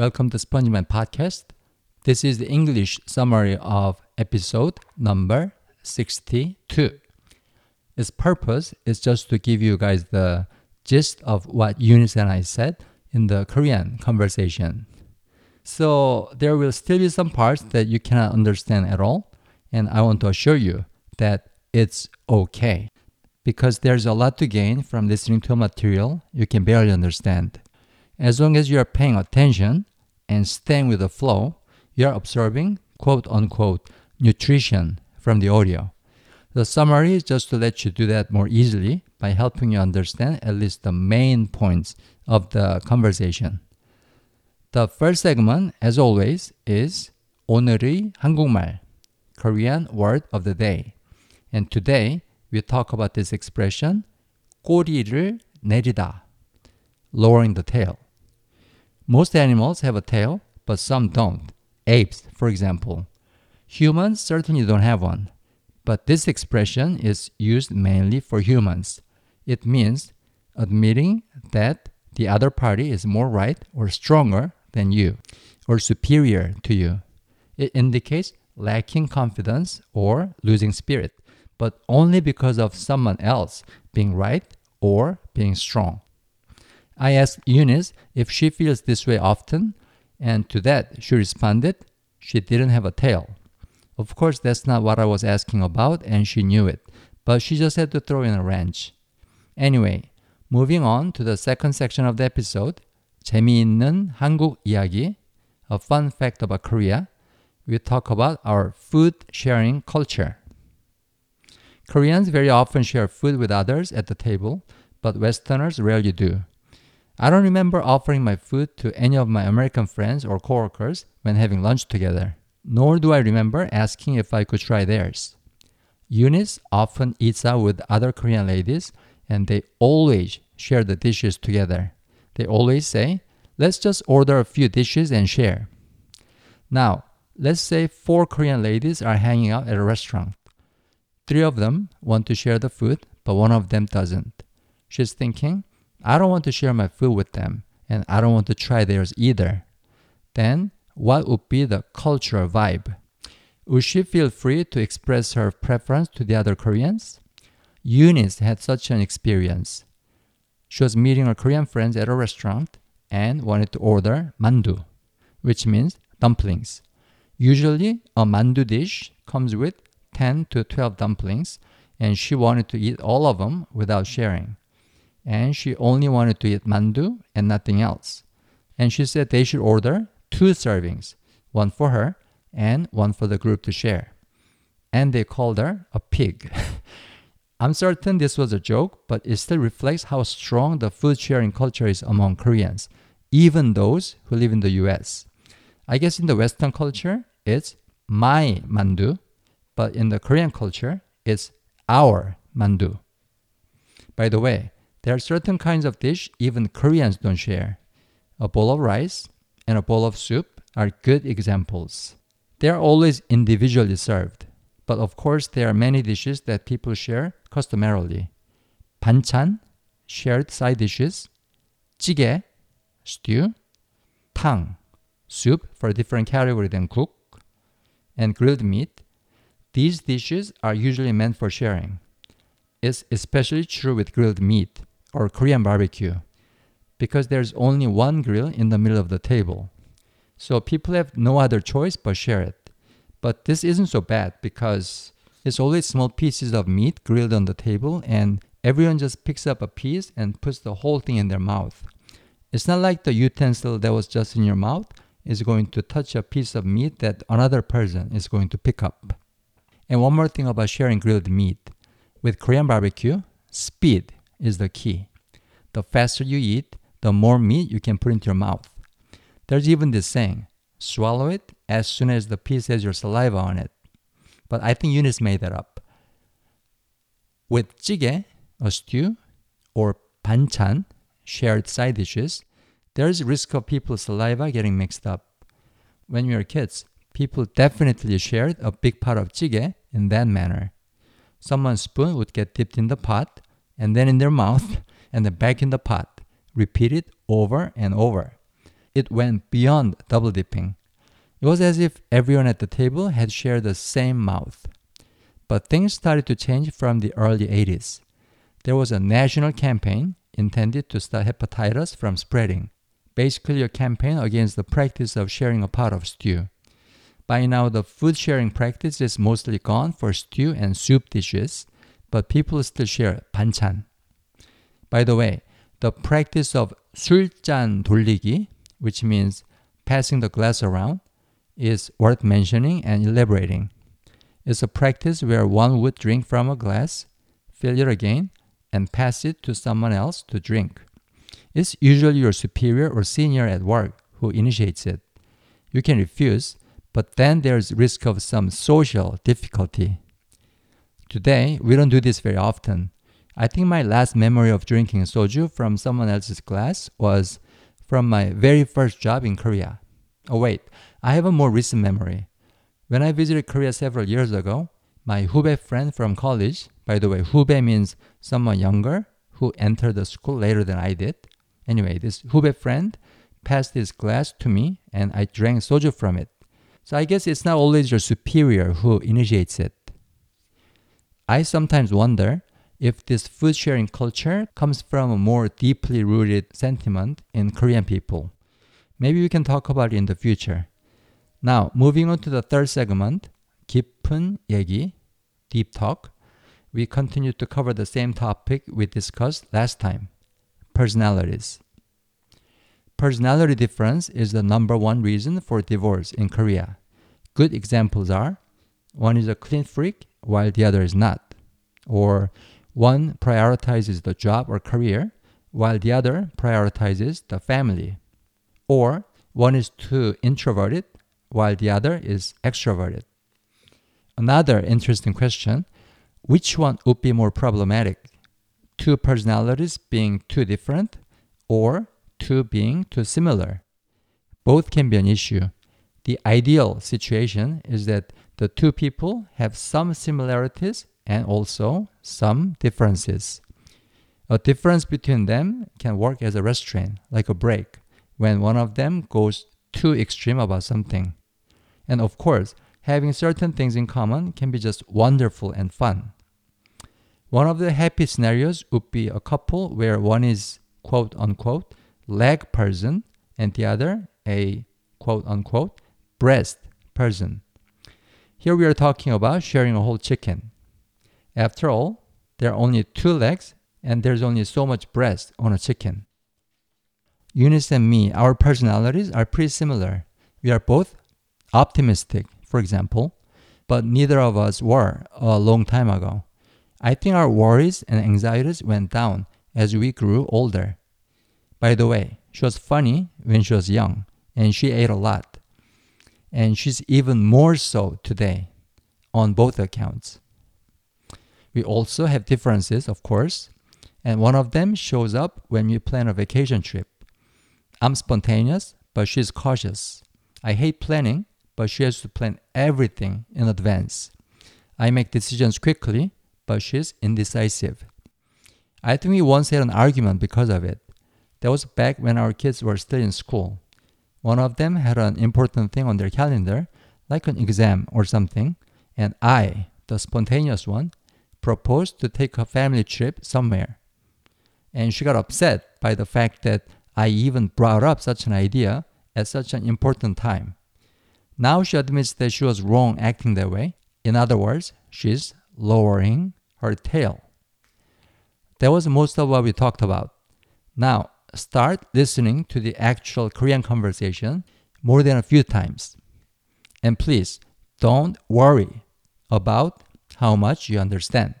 Welcome to SpongeMan Podcast. This is the English summary of episode number 62. Its purpose is just to give you guys the gist of what Eunice and I said in the Korean conversation. So there will still be some parts that you cannot understand at all, and I want to assure you that it's okay because there's a lot to gain from listening to a material you can barely understand. As long as you are paying attention and staying with the flow, you are absorbing quote unquote nutrition from the audio. The summary is just to let you do that more easily by helping you understand at least the main points of the conversation. The first segment, as always, is 오늘의 한국말, Korean word of the day. And today, we talk about this expression, 꼬리를 내리다, lowering the tail. Most animals have a tail, but some don't. Apes, for example. Humans certainly don't have one. But this expression is used mainly for humans. It means admitting that the other party is more right or stronger than you, or superior to you. It indicates lacking confidence or losing spirit, but only because of someone else being right or being strong. I asked Eunice if she feels this way often, and to that she responded she didn't have a tail. Of course, that's not what I was asking about, and she knew it, but she just had to throw in a wrench. Anyway, moving on to the second section of the episode, 재미있는 한국 이야기, a fun fact about Korea, we talk about our food sharing culture. Koreans very often share food with others at the table, but Westerners rarely do. I don't remember offering my food to any of my American friends or coworkers when having lunch together, nor do I remember asking if I could try theirs. Eunice often eats out with other Korean ladies, and they always share the dishes together. They always say, let's just order a few dishes and share. Now, let's say four Korean ladies are hanging out at a restaurant. Three of them want to share the food, but one of them doesn't. She's thinking, I don't want to share my food with them, and I don't want to try theirs either. Then, what would be the cultural vibe? Would she feel free to express her preference to the other Koreans? Eunice had such an experience. She was meeting her Korean friends at a restaurant and wanted to order mandu, which means dumplings. Usually, a mandu dish comes with 10 to 12 dumplings, and she wanted to eat all of them without sharing and she only wanted to eat mandu and nothing else. And she said they should order two servings, one for her and one for the group to share. And they called her a pig. I'm certain this was a joke, but it still reflects how strong the food sharing culture is among Koreans, even those who live in the US. I guess in the Western culture, it's my mandu, but in the Korean culture, it's our mandu. By the way, there are certain kinds of dish even Koreans don't share. A bowl of rice and a bowl of soup are good examples. They are always individually served, but of course there are many dishes that people share customarily. 반찬, shared side dishes, jjigae, stew, tang, soup for a different category than guk, and grilled meat. These dishes are usually meant for sharing. It's especially true with grilled meat or Korean barbecue because there's only one grill in the middle of the table. So people have no other choice but share it. But this isn't so bad because it's only small pieces of meat grilled on the table and everyone just picks up a piece and puts the whole thing in their mouth. It's not like the utensil that was just in your mouth is going to touch a piece of meat that another person is going to pick up. And one more thing about sharing grilled meat. With Korean barbecue, speed is the key. The faster you eat, the more meat you can put into your mouth. There's even this saying swallow it as soon as the piece has your saliva on it. But I think Eunice made that up. With jjigae, a stew, or banchan, shared side dishes, there's risk of people's saliva getting mixed up. When we were kids, people definitely shared a big pot of jjigae in that manner. Someone's spoon would get dipped in the pot, and then in their mouth, and then back in the pot. Repeat it over and over. it went beyond double dipping. It was as if everyone at the table had shared the same mouth. But things started to change from the early 80s. There was a national campaign intended to stop hepatitis from spreading. Basically, a campaign against the practice of sharing a pot of stew. By now, the food sharing practice is mostly gone for stew and soup dishes, but people still share banchan. By the way, the practice of 술잔 돌리기, which means passing the glass around, is worth mentioning and elaborating. It's a practice where one would drink from a glass, fill it again, and pass it to someone else to drink. It's usually your superior or senior at work who initiates it. You can refuse, but then there's risk of some social difficulty. Today, we don't do this very often. I think my last memory of drinking soju from someone else's glass was from my very first job in Korea. Oh, wait, I have a more recent memory. When I visited Korea several years ago, my Hubei friend from college, by the way, Hubei means someone younger who entered the school later than I did. Anyway, this Hubei friend passed his glass to me and I drank soju from it. So I guess it's not always your superior who initiates it. I sometimes wonder if this food sharing culture comes from a more deeply rooted sentiment in Korean people. Maybe we can talk about it in the future. Now, moving on to the third segment, 깊은 얘기, deep talk. We continue to cover the same topic we discussed last time, personalities. Personality difference is the number one reason for divorce in Korea. Good examples are one is a clean freak while the other is not, or one prioritizes the job or career, while the other prioritizes the family. Or one is too introverted, while the other is extroverted. Another interesting question which one would be more problematic? Two personalities being too different, or two being too similar? Both can be an issue. The ideal situation is that the two people have some similarities and also some differences. A difference between them can work as a restraint, like a brake, when one of them goes too extreme about something. And of course, having certain things in common can be just wonderful and fun. One of the happy scenarios would be a couple where one is quote unquote leg person and the other a quote unquote breast person. Here we are talking about sharing a whole chicken. After all, there are only two legs and there's only so much breast on a chicken. Eunice and me, our personalities are pretty similar. We are both optimistic, for example, but neither of us were a long time ago. I think our worries and anxieties went down as we grew older. By the way, she was funny when she was young, and she ate a lot. And she's even more so today, on both accounts. We also have differences, of course, and one of them shows up when we plan a vacation trip. I'm spontaneous, but she's cautious. I hate planning, but she has to plan everything in advance. I make decisions quickly, but she's indecisive. I think we once had an argument because of it. That was back when our kids were still in school. One of them had an important thing on their calendar, like an exam or something, and I, the spontaneous one, proposed to take a family trip somewhere. And she got upset by the fact that I even brought up such an idea at such an important time. Now she admits that she was wrong acting that way. In other words, she's lowering her tail. That was most of what we talked about. Now, start listening to the actual Korean conversation more than a few times. And please don't worry about how much you understand.